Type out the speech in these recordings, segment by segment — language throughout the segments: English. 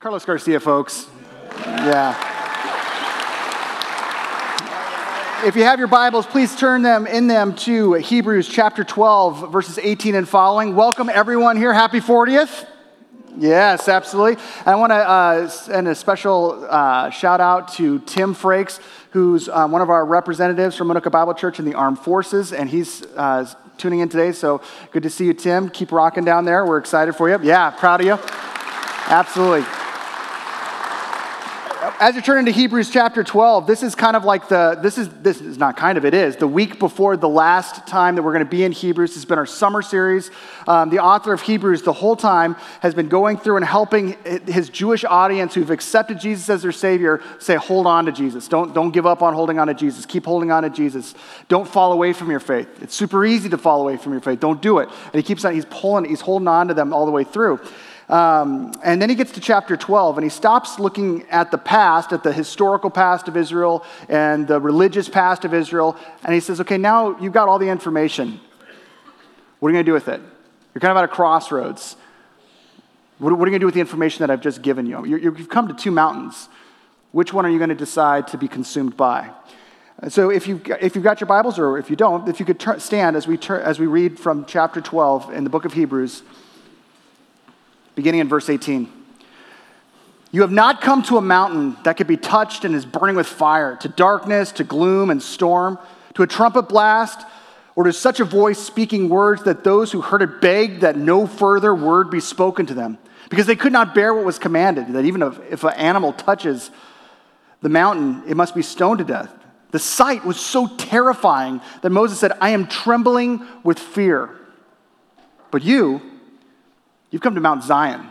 Carlos Garcia, folks. Yeah. If you have your Bibles, please turn them in them to Hebrews chapter 12, verses 18 and following. Welcome everyone here. Happy 40th. Yes, absolutely. I want to uh, send a special uh, shout out to Tim Frakes, who's um, one of our representatives from Manuka Bible Church in the Armed Forces, and he's uh, tuning in today. So good to see you, Tim. Keep rocking down there. We're excited for you. Yeah, proud of you. Absolutely as you turn into Hebrews chapter 12, this is kind of like the, this is, this is not kind of, it is, the week before the last time that we're going to be in Hebrews. Has been our summer series. Um, the author of Hebrews, the whole time, has been going through and helping his Jewish audience who've accepted Jesus as their Savior say, hold on to Jesus. Don't, don't give up on holding on to Jesus. Keep holding on to Jesus. Don't fall away from your faith. It's super easy to fall away from your faith. Don't do it. And he keeps on, he's pulling, he's holding on to them all the way through. Um, and then he gets to chapter 12 and he stops looking at the past, at the historical past of Israel and the religious past of Israel. And he says, okay, now you've got all the information. What are you going to do with it? You're kind of at a crossroads. What, what are you going to do with the information that I've just given you? you you've come to two mountains. Which one are you going to decide to be consumed by? So, if you've, if you've got your Bibles, or if you don't, if you could tur- stand as we, tur- as we read from chapter 12 in the book of Hebrews beginning in verse 18. You have not come to a mountain that could be touched and is burning with fire, to darkness, to gloom and storm, to a trumpet blast, or to such a voice speaking words that those who heard it begged that no further word be spoken to them, because they could not bear what was commanded, that even if, if an animal touches the mountain, it must be stoned to death. The sight was so terrifying that Moses said, I am trembling with fear. But you, You've come to Mount Zion,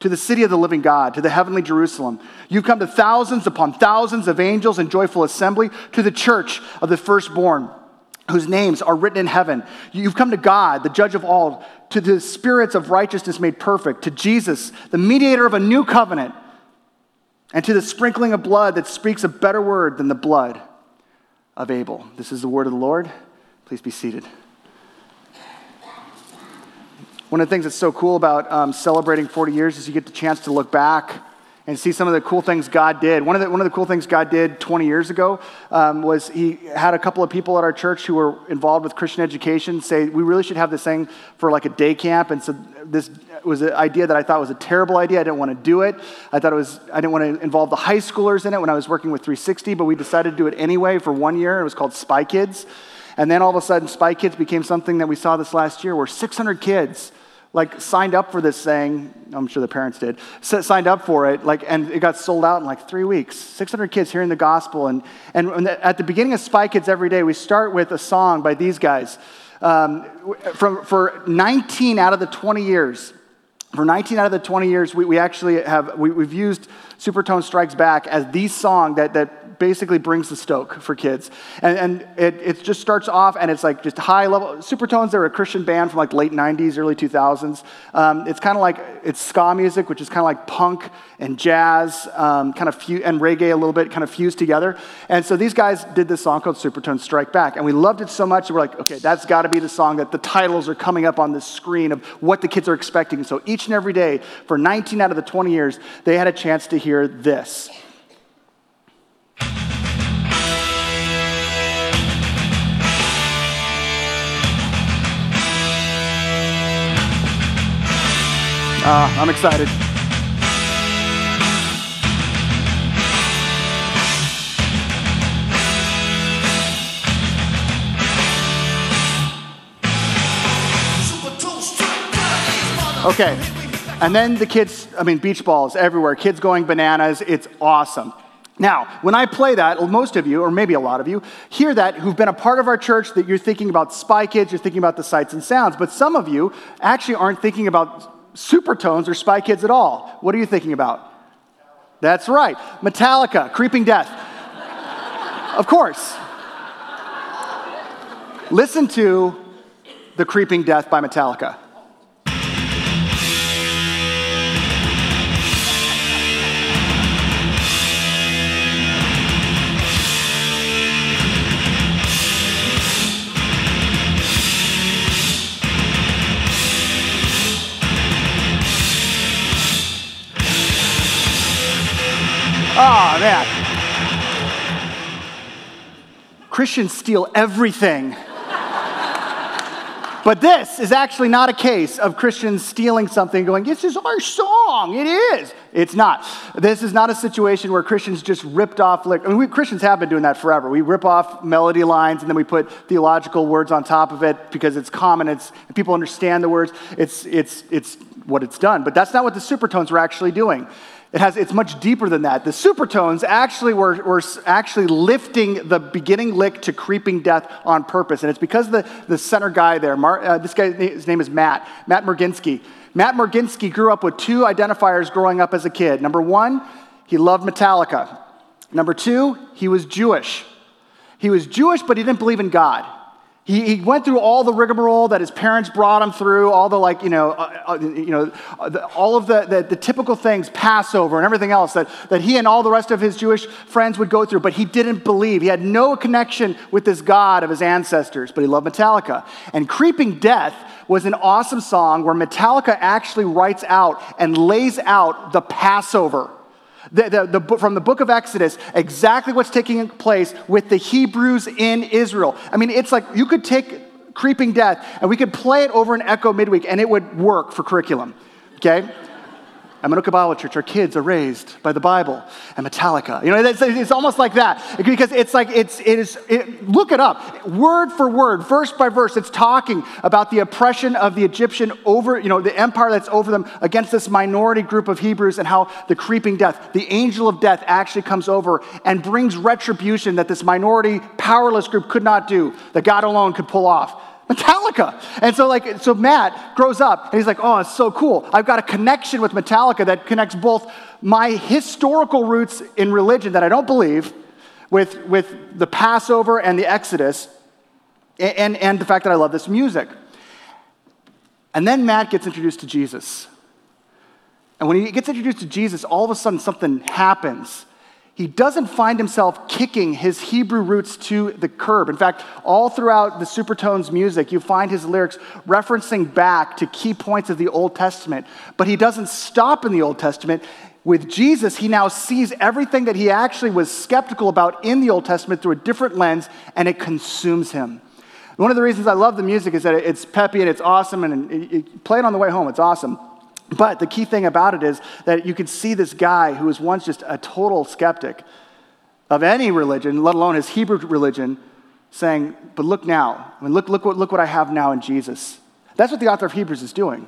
to the city of the living God, to the heavenly Jerusalem. You've come to thousands upon thousands of angels in joyful assembly, to the church of the firstborn, whose names are written in heaven. You've come to God, the judge of all, to the spirits of righteousness made perfect, to Jesus, the mediator of a new covenant, and to the sprinkling of blood that speaks a better word than the blood of Abel. This is the word of the Lord. Please be seated. One of the things that's so cool about um, celebrating 40 years is you get the chance to look back and see some of the cool things God did. One of the, one of the cool things God did 20 years ago um, was he had a couple of people at our church who were involved with Christian education say, we really should have this thing for like a day camp. And so this was an idea that I thought was a terrible idea. I didn't want to do it. I thought it was, I didn't want to involve the high schoolers in it when I was working with 360, but we decided to do it anyway for one year. It was called Spy Kids. And then all of a sudden, Spy Kids became something that we saw this last year where 600 kids like signed up for this thing. I'm sure the parents did. Signed up for it, like, and it got sold out in like three weeks. 600 kids hearing the gospel, and and at the beginning of Spy Kids every day, we start with a song by these guys. Um, from for 19 out of the 20 years, for 19 out of the 20 years, we, we actually have we, have used Supertone Strikes Back as the song that that basically brings the stoke for kids. And, and it, it just starts off and it's like just high level. Supertones, they're a Christian band from like late 90s, early 2000s. Um, it's kind of like, it's ska music, which is kind of like punk and jazz, um, kind of fu- and reggae a little bit, kind of fused together. And so these guys did this song called Supertones Strike Back. And we loved it so much we're like, okay, that's got to be the song that the titles are coming up on the screen of what the kids are expecting. So each and every day for 19 out of the 20 years, they had a chance to hear this. Uh, I'm excited. Okay. And then the kids, I mean, beach balls everywhere, kids going bananas. It's awesome. Now, when I play that, most of you, or maybe a lot of you, hear that who've been a part of our church that you're thinking about Spy Kids, you're thinking about the sights and sounds, but some of you actually aren't thinking about Supertones or Spy Kids at all. What are you thinking about? That's right. Metallica, Creeping Death. of course. Listen to The Creeping Death by Metallica. Oh, man. Christians steal everything. But this is actually not a case of Christians stealing something going, this is our song. It is. It's not. This is not a situation where Christians just ripped off, like I mean, we, Christians have been doing that forever. We rip off melody lines and then we put theological words on top of it because it's common, it's, people understand the words. It's, it's, it's what it's done. But that's not what the supertones were actually doing. It has, it's much deeper than that. The supertones actually were, were actually lifting the beginning lick to creeping death on purpose. And it's because the, the center guy there, Mar, uh, this guy, his name is Matt, Matt Morginsky. Matt Morginsky grew up with two identifiers growing up as a kid. Number one, he loved Metallica. Number two, he was Jewish. He was Jewish, but he didn't believe in God. He, he went through all the rigmarole that his parents brought him through, all the like, you know, uh, uh, you know, uh, the, all of the, the, the, typical things, Passover and everything else that, that he and all the rest of his Jewish friends would go through. But he didn't believe. He had no connection with this God of his ancestors, but he loved Metallica. And Creeping Death was an awesome song where Metallica actually writes out and lays out the Passover the, the, the, from the book of Exodus, exactly what's taking place with the Hebrews in Israel. I mean, it's like you could take Creeping Death and we could play it over an Echo midweek and it would work for curriculum, okay? At Manuka Bible Church, our kids are raised by the Bible and Metallica. You know, it's, it's almost like that because it's like it's it is. It, look it up, word for word, verse by verse. It's talking about the oppression of the Egyptian over, you know, the empire that's over them against this minority group of Hebrews and how the creeping death, the angel of death, actually comes over and brings retribution that this minority, powerless group could not do, that God alone could pull off. Metallica. And so, like, so Matt grows up and he's like, oh, it's so cool. I've got a connection with Metallica that connects both my historical roots in religion that I don't believe with, with the Passover and the Exodus and, and, and the fact that I love this music. And then Matt gets introduced to Jesus. And when he gets introduced to Jesus, all of a sudden something happens he doesn't find himself kicking his Hebrew roots to the curb. In fact, all throughout the Supertones music, you find his lyrics referencing back to key points of the Old Testament. But he doesn't stop in the Old Testament. With Jesus, he now sees everything that he actually was skeptical about in the Old Testament through a different lens, and it consumes him. One of the reasons I love the music is that it's peppy and it's awesome, and play it on the way home, it's awesome. But the key thing about it is that you can see this guy who was once just a total skeptic of any religion, let alone his Hebrew religion, saying, But look now. I mean, look, look, what, look what I have now in Jesus. That's what the author of Hebrews is doing.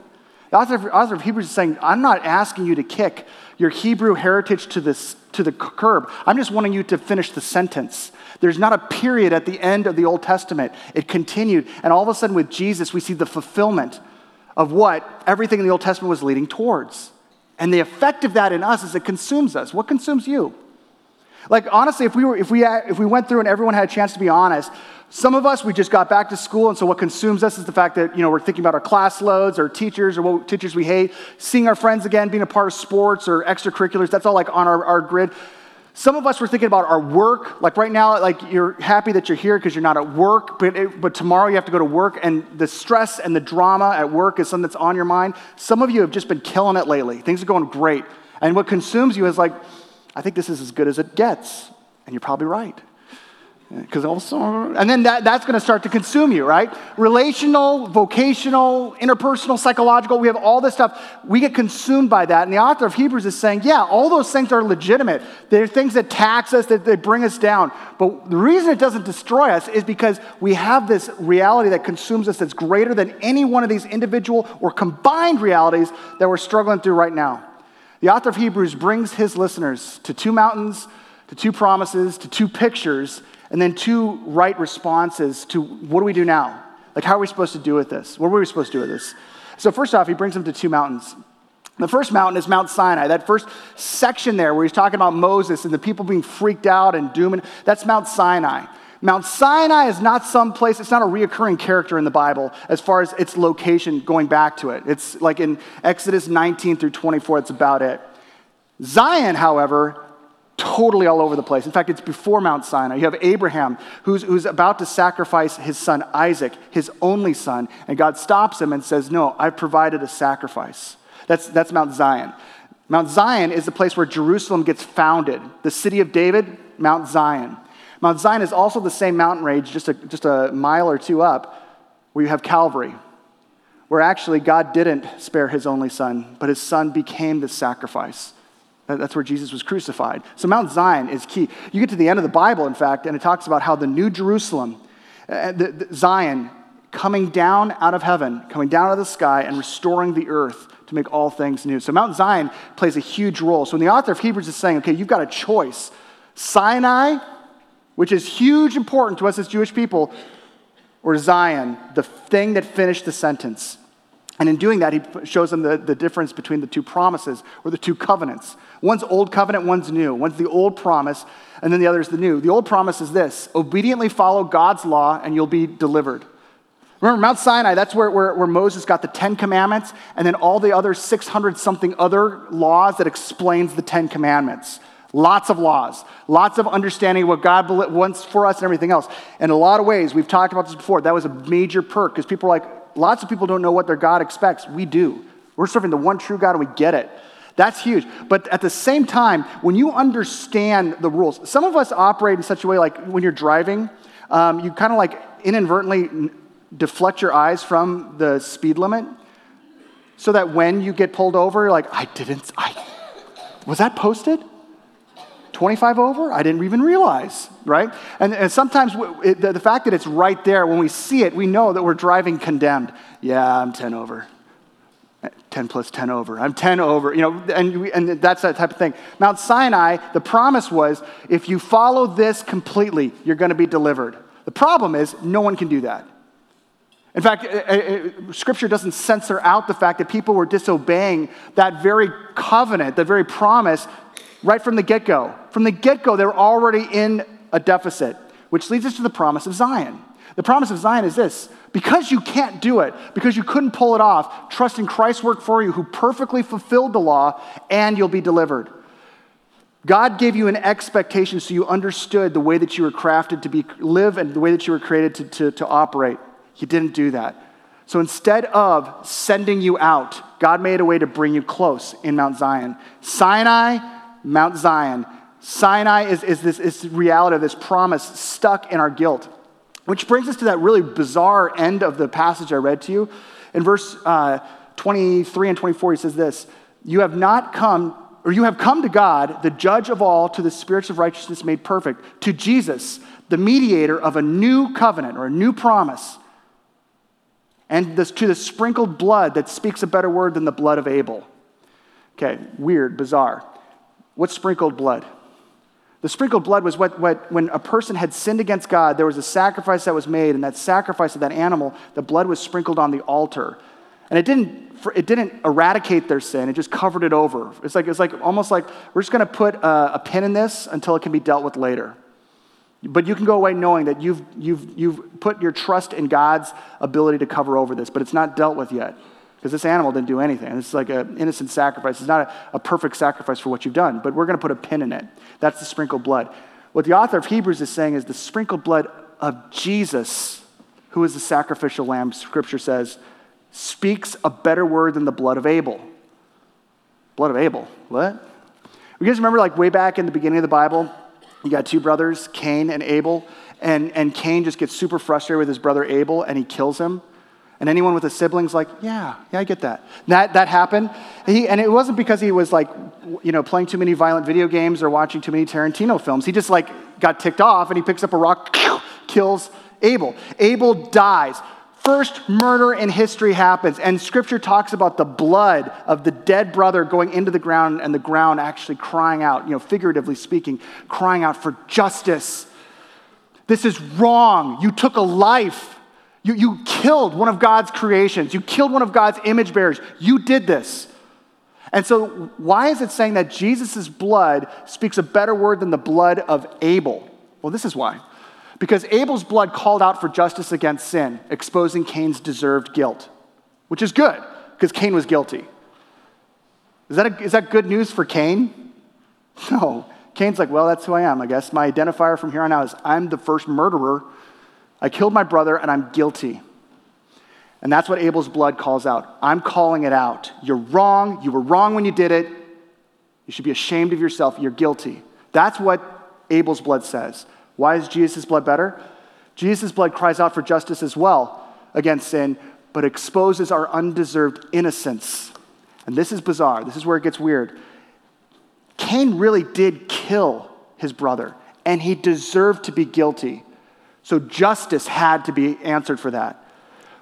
The author of, author of Hebrews is saying, I'm not asking you to kick your Hebrew heritage to, this, to the curb. I'm just wanting you to finish the sentence. There's not a period at the end of the Old Testament. It continued. And all of a sudden, with Jesus, we see the fulfillment of what everything in the Old Testament was leading towards. And the effect of that in us is it consumes us. What consumes you? Like honestly, if we were if we if we went through and everyone had a chance to be honest, some of us we just got back to school, and so what consumes us is the fact that you know we're thinking about our class loads, or teachers, or what teachers we hate, seeing our friends again, being a part of sports or extracurriculars. That's all like on our, our grid. Some of us were thinking about our work. Like right now, like you're happy that you're here because you're not at work, but, it, but tomorrow you have to go to work, and the stress and the drama at work is something that's on your mind. Some of you have just been killing it lately. Things are going great. And what consumes you is like, I think this is as good as it gets. And you're probably right. Because also, and then that, that's going to start to consume you, right? Relational, vocational, interpersonal, psychological, we have all this stuff. We get consumed by that. And the author of Hebrews is saying, yeah, all those things are legitimate. They're things that tax us, that they bring us down. But the reason it doesn't destroy us is because we have this reality that consumes us that's greater than any one of these individual or combined realities that we're struggling through right now. The author of Hebrews brings his listeners to two mountains, to two promises, to two pictures and then two right responses to what do we do now? Like, how are we supposed to do with this? What were we supposed to do with this? So, first off, he brings them to two mountains. The first mountain is Mount Sinai. That first section there where he's talking about Moses and the people being freaked out and doomed, that's Mount Sinai. Mount Sinai is not some place, it's not a reoccurring character in the Bible as far as its location going back to it. It's like in Exodus 19 through 24, it's about it. Zion, however, totally all over the place. In fact, it's before Mount Sinai. You have Abraham who's, who's about to sacrifice his son Isaac, his only son, and God stops him and says, No, I've provided a sacrifice. That's, that's Mount Zion. Mount Zion is the place where Jerusalem gets founded. The city of David, Mount Zion. Mount Zion is also the same mountain range, just a, just a mile or two up, where you have Calvary, where actually God didn't spare his only son, but his son became the sacrifice. That's where Jesus was crucified. So Mount Zion is key. You get to the end of the Bible, in fact, and it talks about how the New Jerusalem, uh, the, the Zion, coming down out of heaven, coming down out of the sky, and restoring the earth to make all things new. So Mount Zion plays a huge role. So when the author of Hebrews is saying, okay, you've got a choice Sinai, which is huge important to us as Jewish people, or Zion, the thing that finished the sentence. And in doing that, he shows them the, the difference between the two promises or the two covenants. One's old covenant, one's new. One's the old promise, and then the other is the new. The old promise is this obediently follow God's law, and you'll be delivered. Remember, Mount Sinai, that's where, where, where, Moses got the Ten Commandments, and then all the other 600 something other laws that explains the Ten Commandments. Lots of laws, lots of understanding of what God wants for us and everything else. In a lot of ways, we've talked about this before, that was a major perk because people are like, lots of people don't know what their God expects. We do. We're serving the one true God and we get it. That's huge. But at the same time, when you understand the rules, some of us operate in such a way like when you're driving, um, you kind of like inadvertently deflect your eyes from the speed limit so that when you get pulled over, you're like, I didn't, I, was that posted? 25 over? I didn't even realize, right? And, and sometimes it, the, the fact that it's right there, when we see it, we know that we're driving condemned. Yeah, I'm 10 over. 10 plus 10 over. I'm 10 over, you know, and, we, and that's that type of thing. Mount Sinai, the promise was if you follow this completely, you're going to be delivered. The problem is, no one can do that. In fact, uh, uh, uh, Scripture doesn't censor out the fact that people were disobeying that very covenant, that very promise, right from the get go. From the get go, they were already in a deficit, which leads us to the promise of Zion. The promise of Zion is this because you can't do it, because you couldn't pull it off, trust in Christ's work for you, who perfectly fulfilled the law, and you'll be delivered. God gave you an expectation so you understood the way that you were crafted to be, live and the way that you were created to, to, to operate. He didn't do that. So instead of sending you out, God made a way to bring you close in Mount Zion. Sinai, Mount Zion. Sinai is, is this is reality of this promise stuck in our guilt. Which brings us to that really bizarre end of the passage I read to you. In verse uh, 23 and 24, he says this You have not come, or you have come to God, the judge of all, to the spirits of righteousness made perfect, to Jesus, the mediator of a new covenant or a new promise and this, to the sprinkled blood that speaks a better word than the blood of Abel. Okay, weird, bizarre. What's sprinkled blood? The sprinkled blood was what, what, when a person had sinned against God, there was a sacrifice that was made, and that sacrifice of that animal, the blood was sprinkled on the altar. And it didn't, it didn't eradicate their sin, it just covered it over. It's like, it's like almost like we're just going to put a, a pin in this until it can be dealt with later. But you can go away knowing that you've, you've, you've put your trust in God's ability to cover over this, but it's not dealt with yet because this animal didn't do anything. It's like an innocent sacrifice. It's not a, a perfect sacrifice for what you've done, but we're going to put a pin in it. That's the sprinkled blood. What the author of Hebrews is saying is the sprinkled blood of Jesus, who is the sacrificial lamb, scripture says, speaks a better word than the blood of Abel. Blood of Abel. What? You guys remember, like, way back in the beginning of the Bible, you got two brothers, Cain and Abel, and, and Cain just gets super frustrated with his brother Abel and he kills him. And anyone with a sibling's like, yeah, yeah, I get that. That, that happened. He, and it wasn't because he was like, you know, playing too many violent video games or watching too many Tarantino films. He just like got ticked off and he picks up a rock, kills Abel. Abel dies. First murder in history happens, and scripture talks about the blood of the dead brother going into the ground and the ground actually crying out, you know, figuratively speaking, crying out for justice. This is wrong. You took a life. You, you killed one of God's creations. You killed one of God's image bearers. You did this. And so, why is it saying that Jesus' blood speaks a better word than the blood of Abel? Well, this is why. Because Abel's blood called out for justice against sin, exposing Cain's deserved guilt, which is good because Cain was guilty. Is that, a, is that good news for Cain? No. Cain's like, well, that's who I am, I guess. My identifier from here on out is I'm the first murderer. I killed my brother and I'm guilty. And that's what Abel's blood calls out. I'm calling it out. You're wrong. You were wrong when you did it. You should be ashamed of yourself. You're guilty. That's what Abel's blood says. Why is Jesus' blood better? Jesus' blood cries out for justice as well against sin, but exposes our undeserved innocence. And this is bizarre. This is where it gets weird. Cain really did kill his brother, and he deserved to be guilty. So justice had to be answered for that.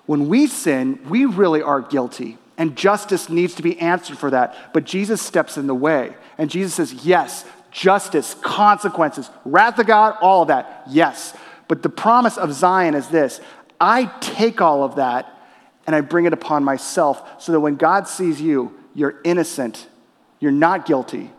When we sin, we really are guilty, and justice needs to be answered for that. But Jesus steps in the way, and Jesus says, Yes, justice, consequences, wrath of God, all of that, yes. But the promise of Zion is this I take all of that and I bring it upon myself so that when God sees you, you're innocent, you're not guilty.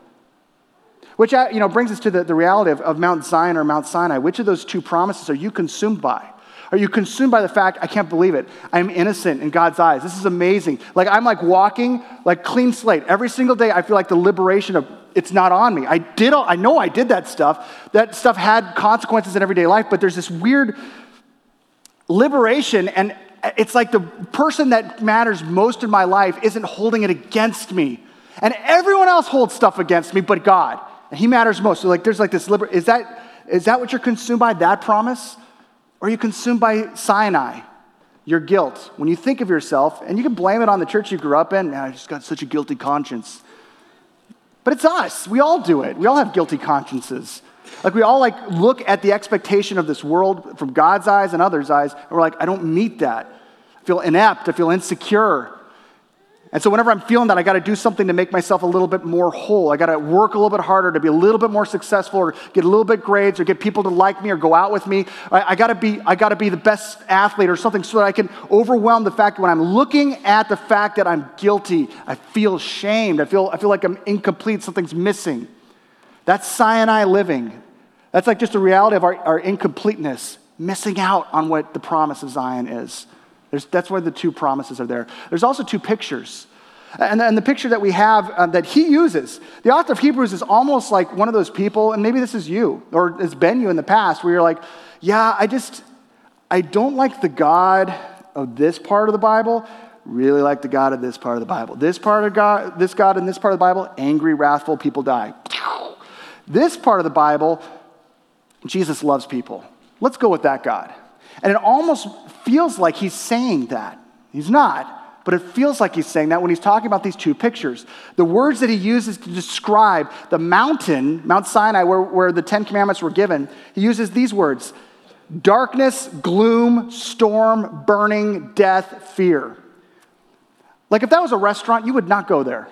Which uh, you know, brings us to the, the reality of, of Mount Zion or Mount Sinai. Which of those two promises are you consumed by? Are you consumed by the fact, I can't believe it, I'm innocent in God's eyes? This is amazing. Like, I'm like walking, like clean slate. Every single day, I feel like the liberation of it's not on me. I did, all, I know I did that stuff. That stuff had consequences in everyday life, but there's this weird liberation, and it's like the person that matters most in my life isn't holding it against me. And everyone else holds stuff against me but God. And He matters most. So, like, there's like this liber- is that is that what you're consumed by, that promise? Or are you consumed by Sinai, your guilt? When you think of yourself, and you can blame it on the church you grew up in, man, I just got such a guilty conscience. But it's us. We all do it. We all have guilty consciences. Like we all like look at the expectation of this world from God's eyes and others' eyes, and we're like, I don't meet that. I feel inept. I feel insecure. And so, whenever I'm feeling that, I got to do something to make myself a little bit more whole. I got to work a little bit harder to be a little bit more successful, or get a little bit grades, or get people to like me, or go out with me. I, I got to be, I got to be the best athlete, or something, so that I can overwhelm the fact that when I'm looking at the fact that I'm guilty, I feel shamed. I feel, I feel like I'm incomplete. Something's missing. That's Sinai living. That's like just the reality of our, our incompleteness, missing out on what the promise of Zion is. There's, that's why the two promises are there. There's also two pictures. And, and the picture that we have uh, that he uses, the author of Hebrews is almost like one of those people, and maybe this is you, or it's been you in the past, where you're like, yeah, I just, I don't like the God of this part of the Bible, really like the God of this part of the Bible. This part of God, this God in this part of the Bible, angry, wrathful, people die. This part of the Bible, Jesus loves people. Let's go with that God. And it almost feels like he's saying that. He's not, but it feels like he's saying that when he's talking about these two pictures. The words that he uses to describe the mountain, Mount Sinai, where, where the Ten Commandments were given, he uses these words darkness, gloom, storm, burning, death, fear. Like if that was a restaurant, you would not go there.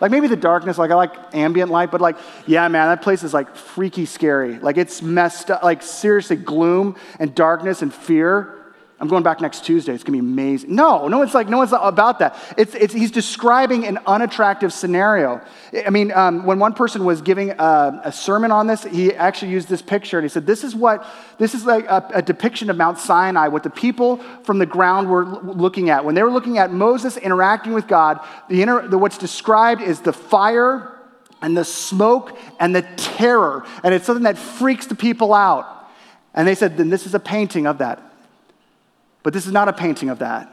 Like maybe the darkness, like I like ambient light, but like, yeah, man, that place is like freaky scary. Like it's messed up, like seriously, gloom and darkness and fear. I'm going back next Tuesday. It's going to be amazing. No, no one's like, no one's about that. It's, it's, he's describing an unattractive scenario. I mean, um, when one person was giving a, a, sermon on this, he actually used this picture and he said, this is what, this is like a, a depiction of Mount Sinai, what the people from the ground were looking at. When they were looking at Moses interacting with God, the, inter, the what's described is the fire and the smoke and the terror. And it's something that freaks the people out. And they said, then this is a painting of that. But this is not a painting of that.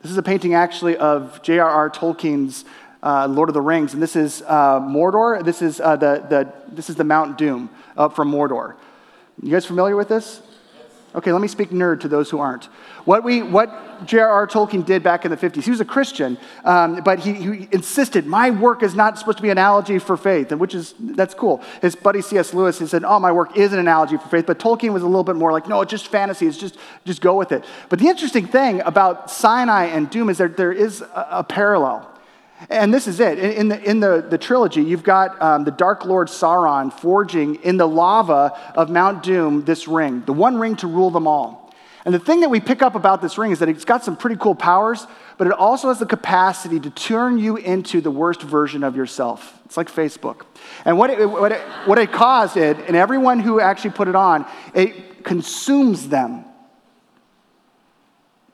This is a painting actually of J.R.R. Tolkien's uh, Lord of the Rings, and this is uh, Mordor. This is, uh, the, the, this is the Mount Doom up from Mordor. You guys familiar with this? Okay, let me speak nerd to those who aren't. What, we, what J.R.R. Tolkien did back in the 50s, he was a Christian, um, but he, he, insisted, my work is not supposed to be an analogy for faith, and which is, that's cool. His buddy C.S. Lewis, he said, oh, my work is an analogy for faith, but Tolkien was a little bit more like, no, it's just fantasy, it's just, just go with it. But the interesting thing about Sinai and Doom is that there is a, a parallel. And this is it. In the, in the, the trilogy, you've got um, the Dark Lord Sauron forging in the lava of Mount Doom this ring, the one ring to rule them all. And the thing that we pick up about this ring is that it's got some pretty cool powers, but it also has the capacity to turn you into the worst version of yourself. It's like Facebook. And what it, what it, what it caused it, and everyone who actually put it on, it consumes them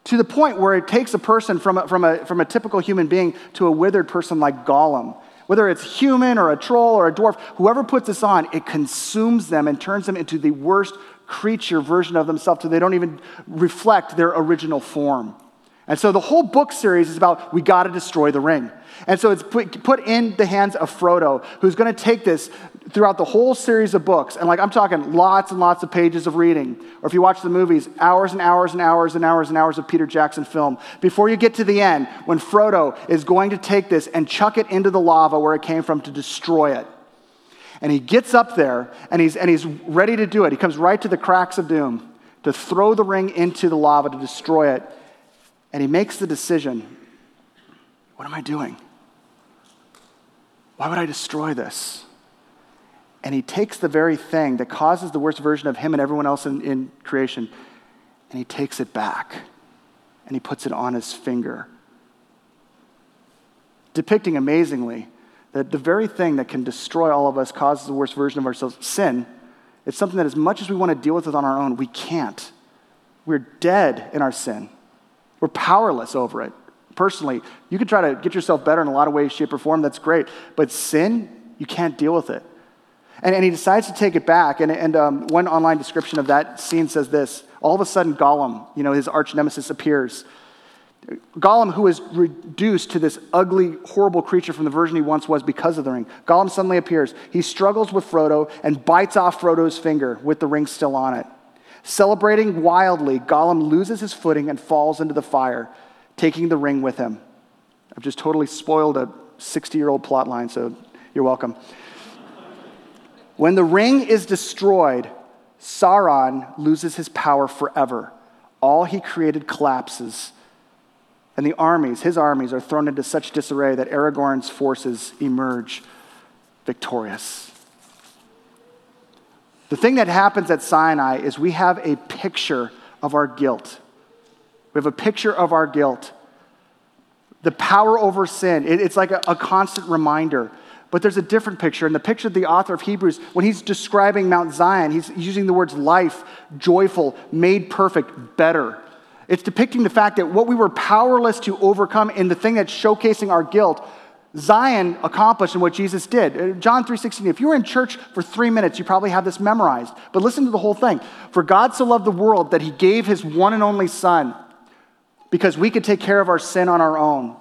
to the point where it takes a person from a, from, a, from a typical human being to a withered person like Gollum. Whether it's human or a troll or a dwarf, whoever puts this on, it consumes them and turns them into the worst creature version of themselves so they don't even reflect their original form. And so the whole book series is about we got to destroy the ring. And so it's put, in the hands of Frodo, who's going to take this throughout the whole series of books. And like I'm talking lots and lots of pages of reading. Or if you watch the movies, hours and hours and hours and hours and hours of Peter Jackson film. Before you get to the end, when Frodo is going to take this and chuck it into the lava where it came from to destroy it. And he gets up there and he's, and he's ready to do it. He comes right to the cracks of doom to throw the ring into the lava to destroy it. And he makes the decision what am I doing? Why would I destroy this? And he takes the very thing that causes the worst version of him and everyone else in, in creation, and he takes it back and he puts it on his finger. Depicting amazingly that the very thing that can destroy all of us causes the worst version of ourselves sin. It's something that, as much as we want to deal with it on our own, we can't. We're dead in our sin. We're powerless over it. Personally, you can try to get yourself better in a lot of ways, shape, or form. That's great. But sin, you can't deal with it. And, and he decides to take it back. And, and um, one online description of that scene says this All of a sudden, Gollum, you know, his arch nemesis, appears. Gollum, who is reduced to this ugly, horrible creature from the version he once was because of the ring, Gollum suddenly appears. He struggles with Frodo and bites off Frodo's finger with the ring still on it. Celebrating wildly, Gollum loses his footing and falls into the fire, taking the ring with him. I've just totally spoiled a 60 year old plot line, so you're welcome. When the ring is destroyed, Sauron loses his power forever. All he created collapses and the armies, his armies, are thrown into such disarray that Aragorn's forces emerge victorious. The thing that happens at Sinai is we have a picture of our guilt. We have a picture of our guilt. The power over sin, it's like a, a constant reminder. But there's a different picture. And the picture of the author of Hebrews, when he's describing Mount Zion, he's using the words life, joyful, made perfect, better. It's depicting the fact that what we were powerless to overcome in the thing that's showcasing our guilt, Zion accomplished in what Jesus did. Uh, John 3:16. If you were in church for 3 minutes, you probably have this memorized. But listen to the whole thing. For God so loved the world that he gave his one and only son because we could take care of our sin on our own.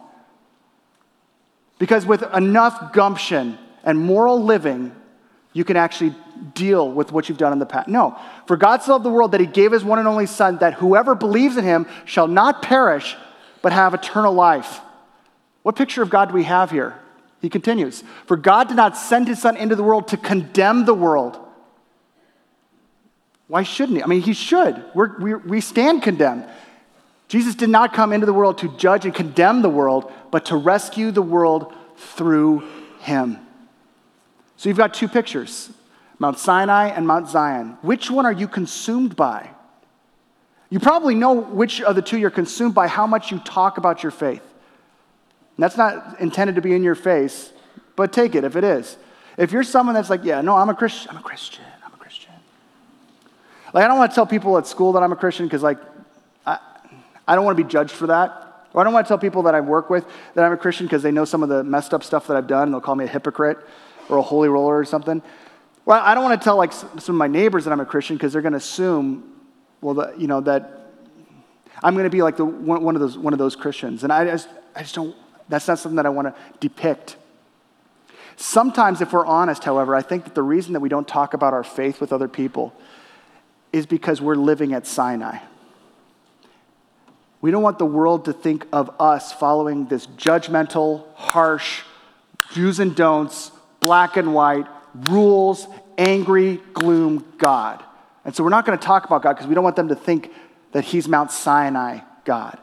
Because with enough gumption and moral living, you can actually deal with what you've done in the past. No. For God so loved the world that he gave his one and only Son, that whoever believes in him shall not perish, but have eternal life. What picture of God do we have here? He continues For God did not send his Son into the world to condemn the world. Why shouldn't he? I mean, he should. We're, we we stand condemned. Jesus did not come into the world to judge and condemn the world, but to rescue the world through him. So you've got two pictures Mount Sinai and Mount Zion. Which one are you consumed by? You probably know which of the two you're consumed by how much you talk about your faith. And that's not intended to be in your face, but take it if it is. If you're someone that's like, yeah, no, I'm a Christian, I'm a Christian, I'm a Christian. Like, I don't want to tell people at school that I'm a Christian because, like, I don't want to be judged for that. Or I don't want to tell people that I work with that I'm a Christian because they know some of the messed up stuff that I've done and they'll call me a hypocrite or a holy roller or something. Well, I don't want to tell like some of my neighbors that I'm a Christian because they're going to assume, well, that, you know, that I'm going to be like the, one, of those, one of those Christians. And I just, I just don't, that's not something that I want to depict. Sometimes, if we're honest, however, I think that the reason that we don't talk about our faith with other people is because we're living at Sinai. We don't want the world to think of us following this judgmental, harsh, do's and don'ts, black and white, rules, angry, gloom God. And so we're not going to talk about God because we don't want them to think that He's Mount Sinai God.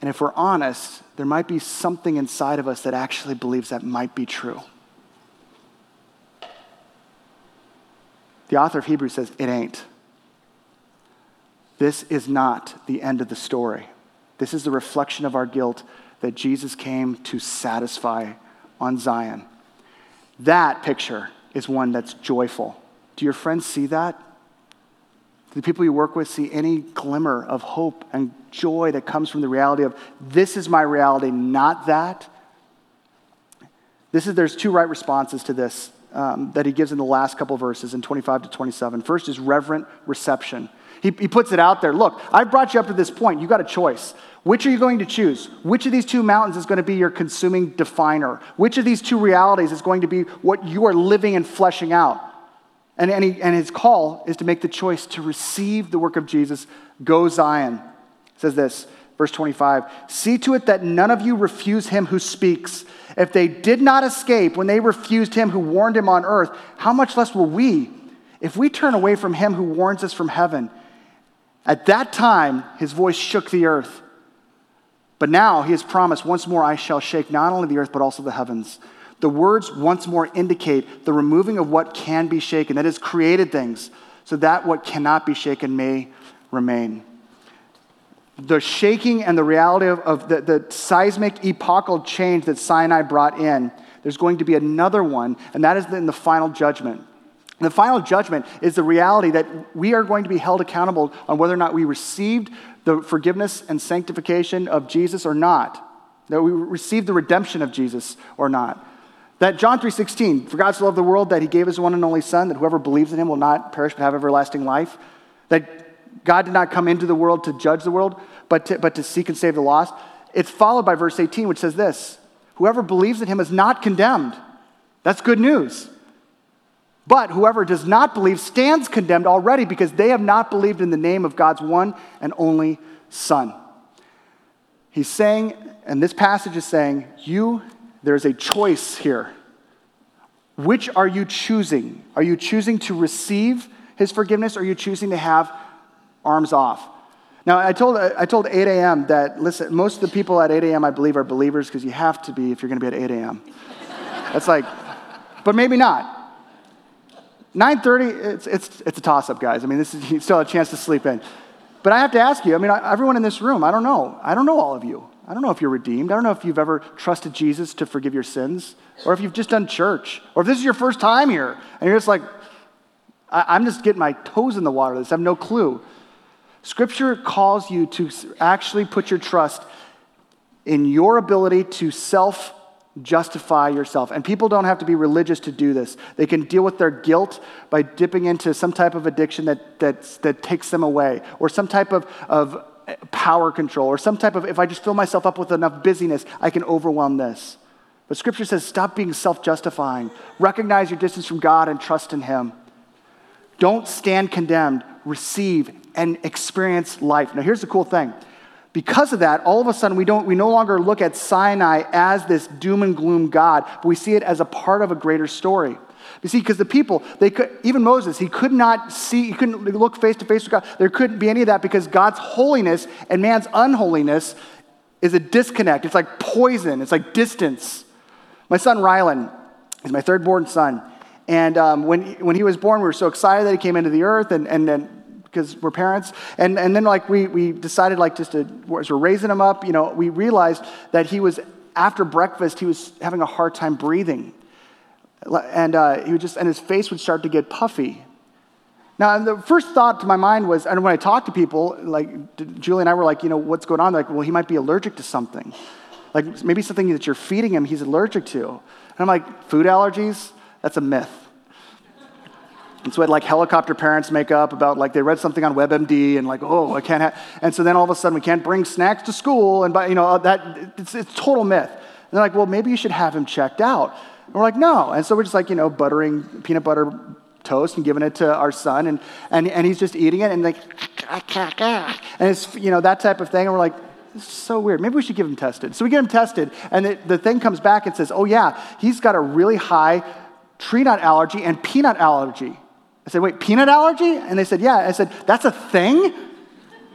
And if we're honest, there might be something inside of us that actually believes that might be true. The author of Hebrews says, It ain't. This is not the end of the story. This is the reflection of our guilt that Jesus came to satisfy on Zion. That picture is one that's joyful. Do your friends see that? Do the people you work with see any glimmer of hope and joy that comes from the reality of this is my reality, not that? This is, there's two right responses to this um, that he gives in the last couple verses in 25 to 27. First is reverent reception. He, he puts it out there. Look, I've brought you up to this point. You got a choice. Which are you going to choose? Which of these two mountains is going to be your consuming definer? Which of these two realities is going to be what you are living and fleshing out? And, and, he, and his call is to make the choice to receive the work of Jesus. Go Zion. Says this, verse 25 See to it that none of you refuse him who speaks. If they did not escape when they refused him who warned him on earth, how much less will we if we turn away from him who warns us from heaven? At that time, his voice shook the earth. But now he has promised, once more I shall shake not only the earth, but also the heavens. The words once more indicate the removing of what can be shaken, that is, created things, so that what cannot be shaken may remain. The shaking and the reality of, of the, the seismic epochal change that Sinai brought in, there's going to be another one, and that is in the final judgment. The final judgment is the reality that we are going to be held accountable on whether or not we received the forgiveness and sanctification of Jesus or not, that we received the redemption of Jesus or not. That John 3:16, for God so loved the world that he gave his one and only son that whoever believes in him will not perish but have everlasting life. That God did not come into the world to judge the world, but to, but to seek and save the lost. It's followed by verse 18 which says this, whoever believes in him is not condemned. That's good news. But whoever does not believe stands condemned already because they have not believed in the name of God's one and only Son. He's saying, and this passage is saying, you, there's a choice here. Which are you choosing? Are you choosing to receive his forgiveness or are you choosing to have arms off? Now, I told, I told 8 a.m. that, listen, most of the people at 8 a.m. I believe are believers because you have to be if you're going to be at 8 a.m. That's like, but maybe not. 9.30, it's, it's, it's a toss-up, guys. I mean, this is, you still have a chance to sleep in. But I have to ask you, I mean, everyone in this room, I don't know. I don't know all of you. I don't know if you're redeemed. I don't know if you've ever trusted Jesus to forgive your sins, or if you've just done church, or if this is your first time here, and you're just like, I, am just getting my toes in the water. This I have no clue. Scripture calls you to actually put your trust in your ability to self justify yourself. And people don't have to be religious to do this. They can deal with their guilt by dipping into some type of addiction that, that, that takes them away, or some type of, of power control, or some type of, if I just fill myself up with enough busyness, I can overwhelm this. But scripture says stop being self justifying, recognize your distance from God, and trust in Him. Don't stand condemned, receive and experience life. Now, here's the cool thing because of that, all of a sudden we, don't, we no longer look at Sinai as this doom and gloom God, but we see it as a part of a greater story. You see, because the people, they could, even Moses, he could not see, he couldn't look face to face with God. There couldn't be any of that because God's holiness and man's unholiness is a disconnect. It's like poison, it's like distance. My son Rylan is my third born son. And um, when, when he was born, we were so excited that he came into the earth. And, and, and because we're parents. And, and then like we, we decided like just to, as we're raising him up, you know, we realized that he was, after breakfast, he was having a hard time breathing. And uh, he would just, and his face would start to get puffy. Now, the first thought to my mind was, and when I talked to people, like Julie and I were like, you know, what's going on? They're like, well, he might be allergic to something. Like maybe something that you're feeding him, he's allergic to. And I'm like, food allergies? That's a myth. And so we had like helicopter parents make up about like they read something on WebMD and like, oh, I can't have. And so then all of a sudden we can't bring snacks to school and, by, you know, uh, that, it's, it's total myth. And they're like, well, maybe you should have him checked out. And we're like, no. And so we're just like, you know, buttering peanut butter toast and giving it to our son and, and, and he's just eating it and like, and it's, you know, that type of thing. And we're like, this is so weird. Maybe we should give him tested. So we get him tested, and it, the thing comes back and says, oh, yeah, he's got a really high tree nut allergy and peanut allergy. I said, wait, peanut allergy? And they said, yeah. I said, that's a thing?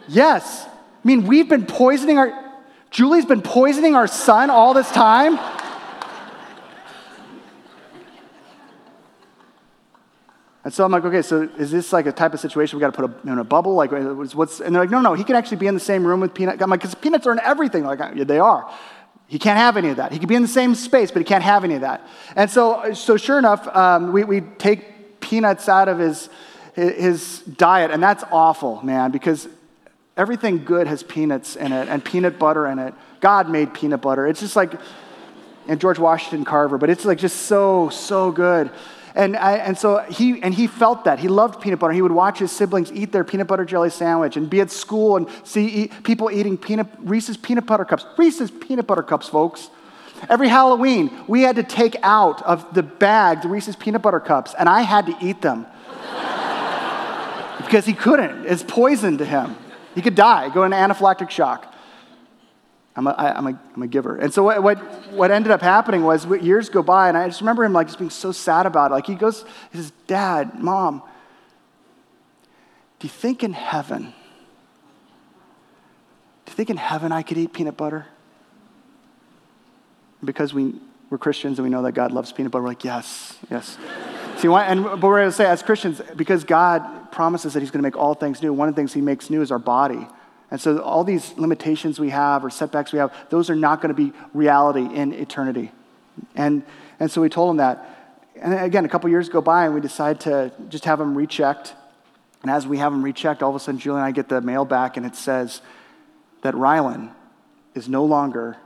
yes. I mean, we've been poisoning our, Julie's been poisoning our son all this time. And so I'm like, okay, so is this like a type of situation we got to put a, in a bubble? Like, uh, what's? And they're like, no, no, he can actually be in the same room with peanut. I'm like, because peanuts are in everything. Like, uh, yeah, they are. He can't have any of that. He could be in the same space, but he can't have any of that. And so, uh, so sure enough, um, we, we take peanuts out of his, his diet, and that's awful, man, because everything good has peanuts in it and peanut butter in it. God made peanut butter. It's just like, and George Washington Carver, but it's like just so, so good. And, I, and so he, and he felt that. He loved peanut butter. He would watch his siblings eat their peanut butter jelly sandwich and be at school and see eat, people eating peanut, Reese's peanut butter cups. Reese's peanut butter cups, folks. Every Halloween, we had to take out of the bag the Reese's peanut butter cups, and I had to eat them because he couldn't. It's poison to him. He could die, go into anaphylactic shock. I'm a, I, I'm a, I'm a giver. And so what, what, what ended up happening was years go by, and I just remember him like just being so sad about it. Like he goes, he says, Dad, Mom, do you think in heaven, do you think in heaven I could eat peanut butter? Because we, we're Christians and we know that God loves peanut butter, we're like, yes, yes. See, why, and but we're going to say as Christians, because God promises that He's going to make all things new, one of the things He makes new is our body. And so all these limitations we have or setbacks we have, those are not going to be reality in eternity. And, and so we told him that. And again, a couple years go by and we decide to just have him rechecked. And as we have him rechecked, all of a sudden Julie and I get the mail back and it says that Rylan is no longer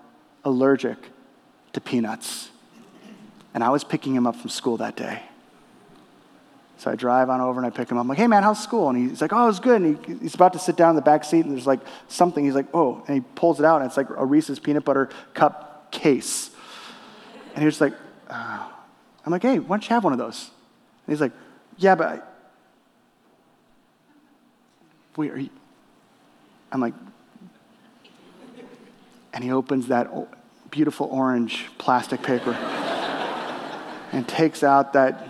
allergic to peanuts. And I was picking him up from school that day. So I drive on over and I pick him up. I'm like, hey man, how's school? And he's like, oh, it's good. And he, he's about to sit down in the back seat and there's like something. He's like, oh, and he pulls it out and it's like a Reese's peanut butter cup case. And he's like, oh. I'm like, hey, why don't you have one of those? And he's like, yeah, but I... wait, are you? I'm like, and he opens that beautiful orange plastic paper and takes out that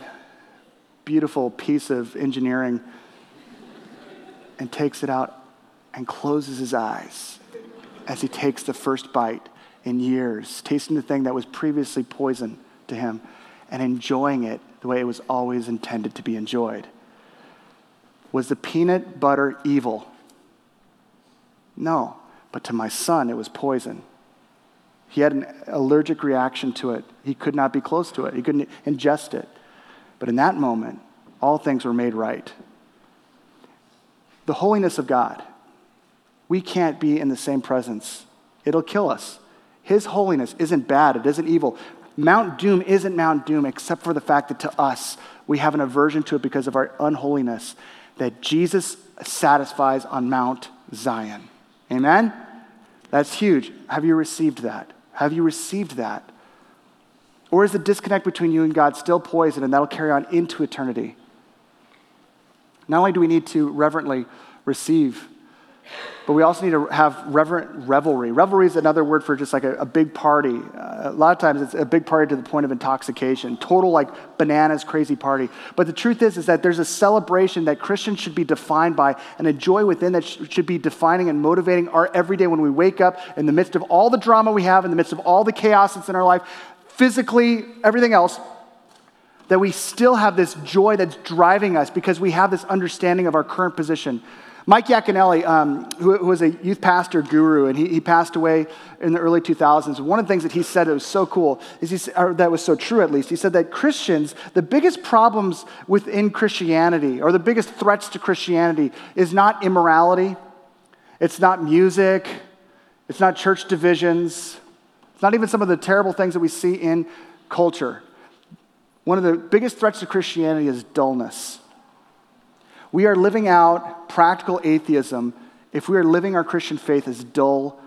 beautiful piece of engineering and takes it out and closes his eyes as he takes the first bite in years, tasting the thing that was previously poison to him and enjoying it the way it was always intended to be enjoyed. Was the peanut butter evil? No, but to my son, it was poison. He had an allergic reaction to it. He could not be close to it, he couldn't ingest it. But in that moment, all things were made right. The holiness of God, we can't be in the same presence. It'll kill us. His holiness isn't bad, it isn't evil. Mount Doom isn't Mount Doom except for the fact that to us, we have an aversion to it because of our unholiness that Jesus satisfies on Mount Zion. Amen? That's huge. Have you received that? Have you received that? Or is the disconnect between you and God still poison and that'll carry on into eternity? Not only do we need to reverently receive, but we also need to have reverent revelry. Revelry is another word for just like a, a big party. Uh, a lot of times it's a big party to the point of intoxication, total like bananas crazy party. But the truth is, is that there's a celebration that Christians should be defined by and a joy within that sh- should be defining and motivating our everyday when we wake up in the midst of all the drama we have, in the midst of all the chaos that's in our life physically, everything else, that we still have this joy that's driving us because we have this understanding of our current position. Mike Yaconelli, um, who, who, was a youth pastor guru, and he, he, passed away in the early 2000s. One of the things that he said that was so cool, is he, or that was so true at least, he said that Christians, the biggest problems within Christianity, or the biggest threats to Christianity, is not immorality, it's not music, it's not church divisions, it's not even some of the terrible things that we see in culture. One of the biggest threats to Christianity is dullness. We are living out practical atheism if we are living our Christian faith as dull,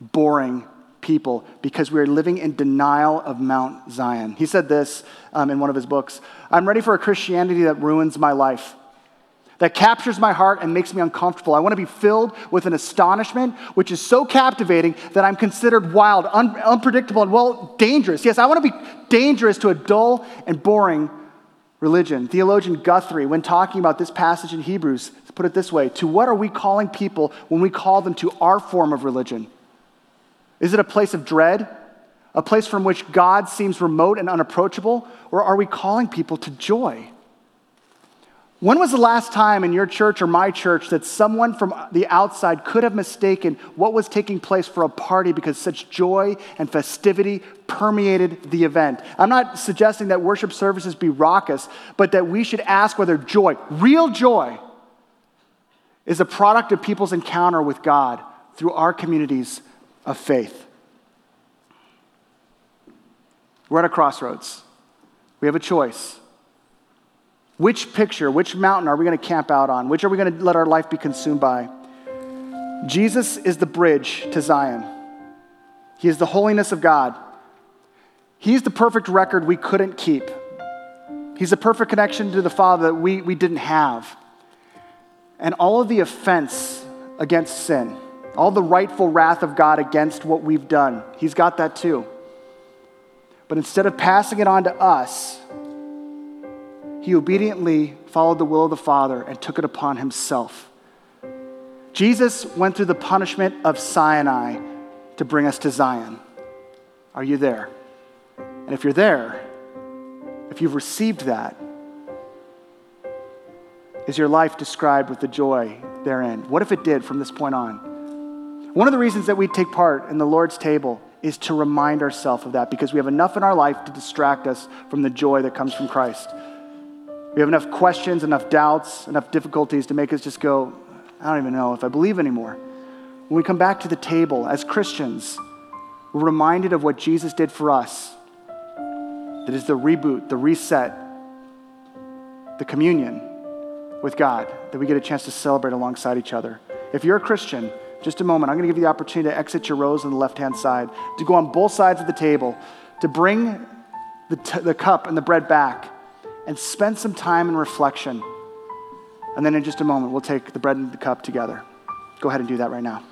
boring people because we are living in denial of Mount Zion. He said this um, in one of his books I'm ready for a Christianity that ruins my life that captures my heart and makes me uncomfortable. I want to be filled with an astonishment which is so captivating that I'm considered wild, un- unpredictable, and well, dangerous. Yes, I want to be dangerous to a dull and boring religion. Theologian Guthrie, when talking about this passage in Hebrews, put it this way To what are we calling people when we call them to our form of religion? Is it a place of dread? A place from which God seems remote and unapproachable? Or are we calling people to joy? When was the last time in your church or my church that someone from the outside could have mistaken what was taking place for a party because such joy and festivity permeated the event? I'm not suggesting that worship services be raucous, but that we should ask whether joy, real joy, is a product of people's encounter with God through our communities of faith. We're at a crossroads. We have a choice. Which picture, which mountain are we going to camp out on? Which are we going to let our life be consumed by? Jesus is the bridge to Zion. He is the holiness of God. He's the perfect record we couldn't keep. He's the perfect connection to the Father that we, we didn't have. And all of the offense against sin, all the rightful wrath of God against what we've done, He's got that too. But instead of passing it on to us, He obediently followed the will of the Father and took it upon Himself. Jesus went through the punishment of Sinai to bring us to Zion. Are you there? And if you're there, if you've received that, is your life described with the joy therein? What if it did from this point on? One of the reasons that we take part in the Lord's table is to remind ourselves of that because we have enough in our life to distract us from the joy that comes from Christ. We have enough questions, enough doubts, enough difficulties to make us just go, I don't even know if I believe anymore. When we come back to the table as Christians, we're reminded of what Jesus did for us. That is the reboot, the reset, the communion with God that we get a chance to celebrate alongside each other. If you're a Christian, just a moment, I'm going to give you the opportunity to exit your rows on the left hand side, to go on both sides of the table, to bring the, t- the cup and the bread back, and spend some time in reflection. And then in just a moment, we'll take the bread and the cup together. Go ahead and do that right now.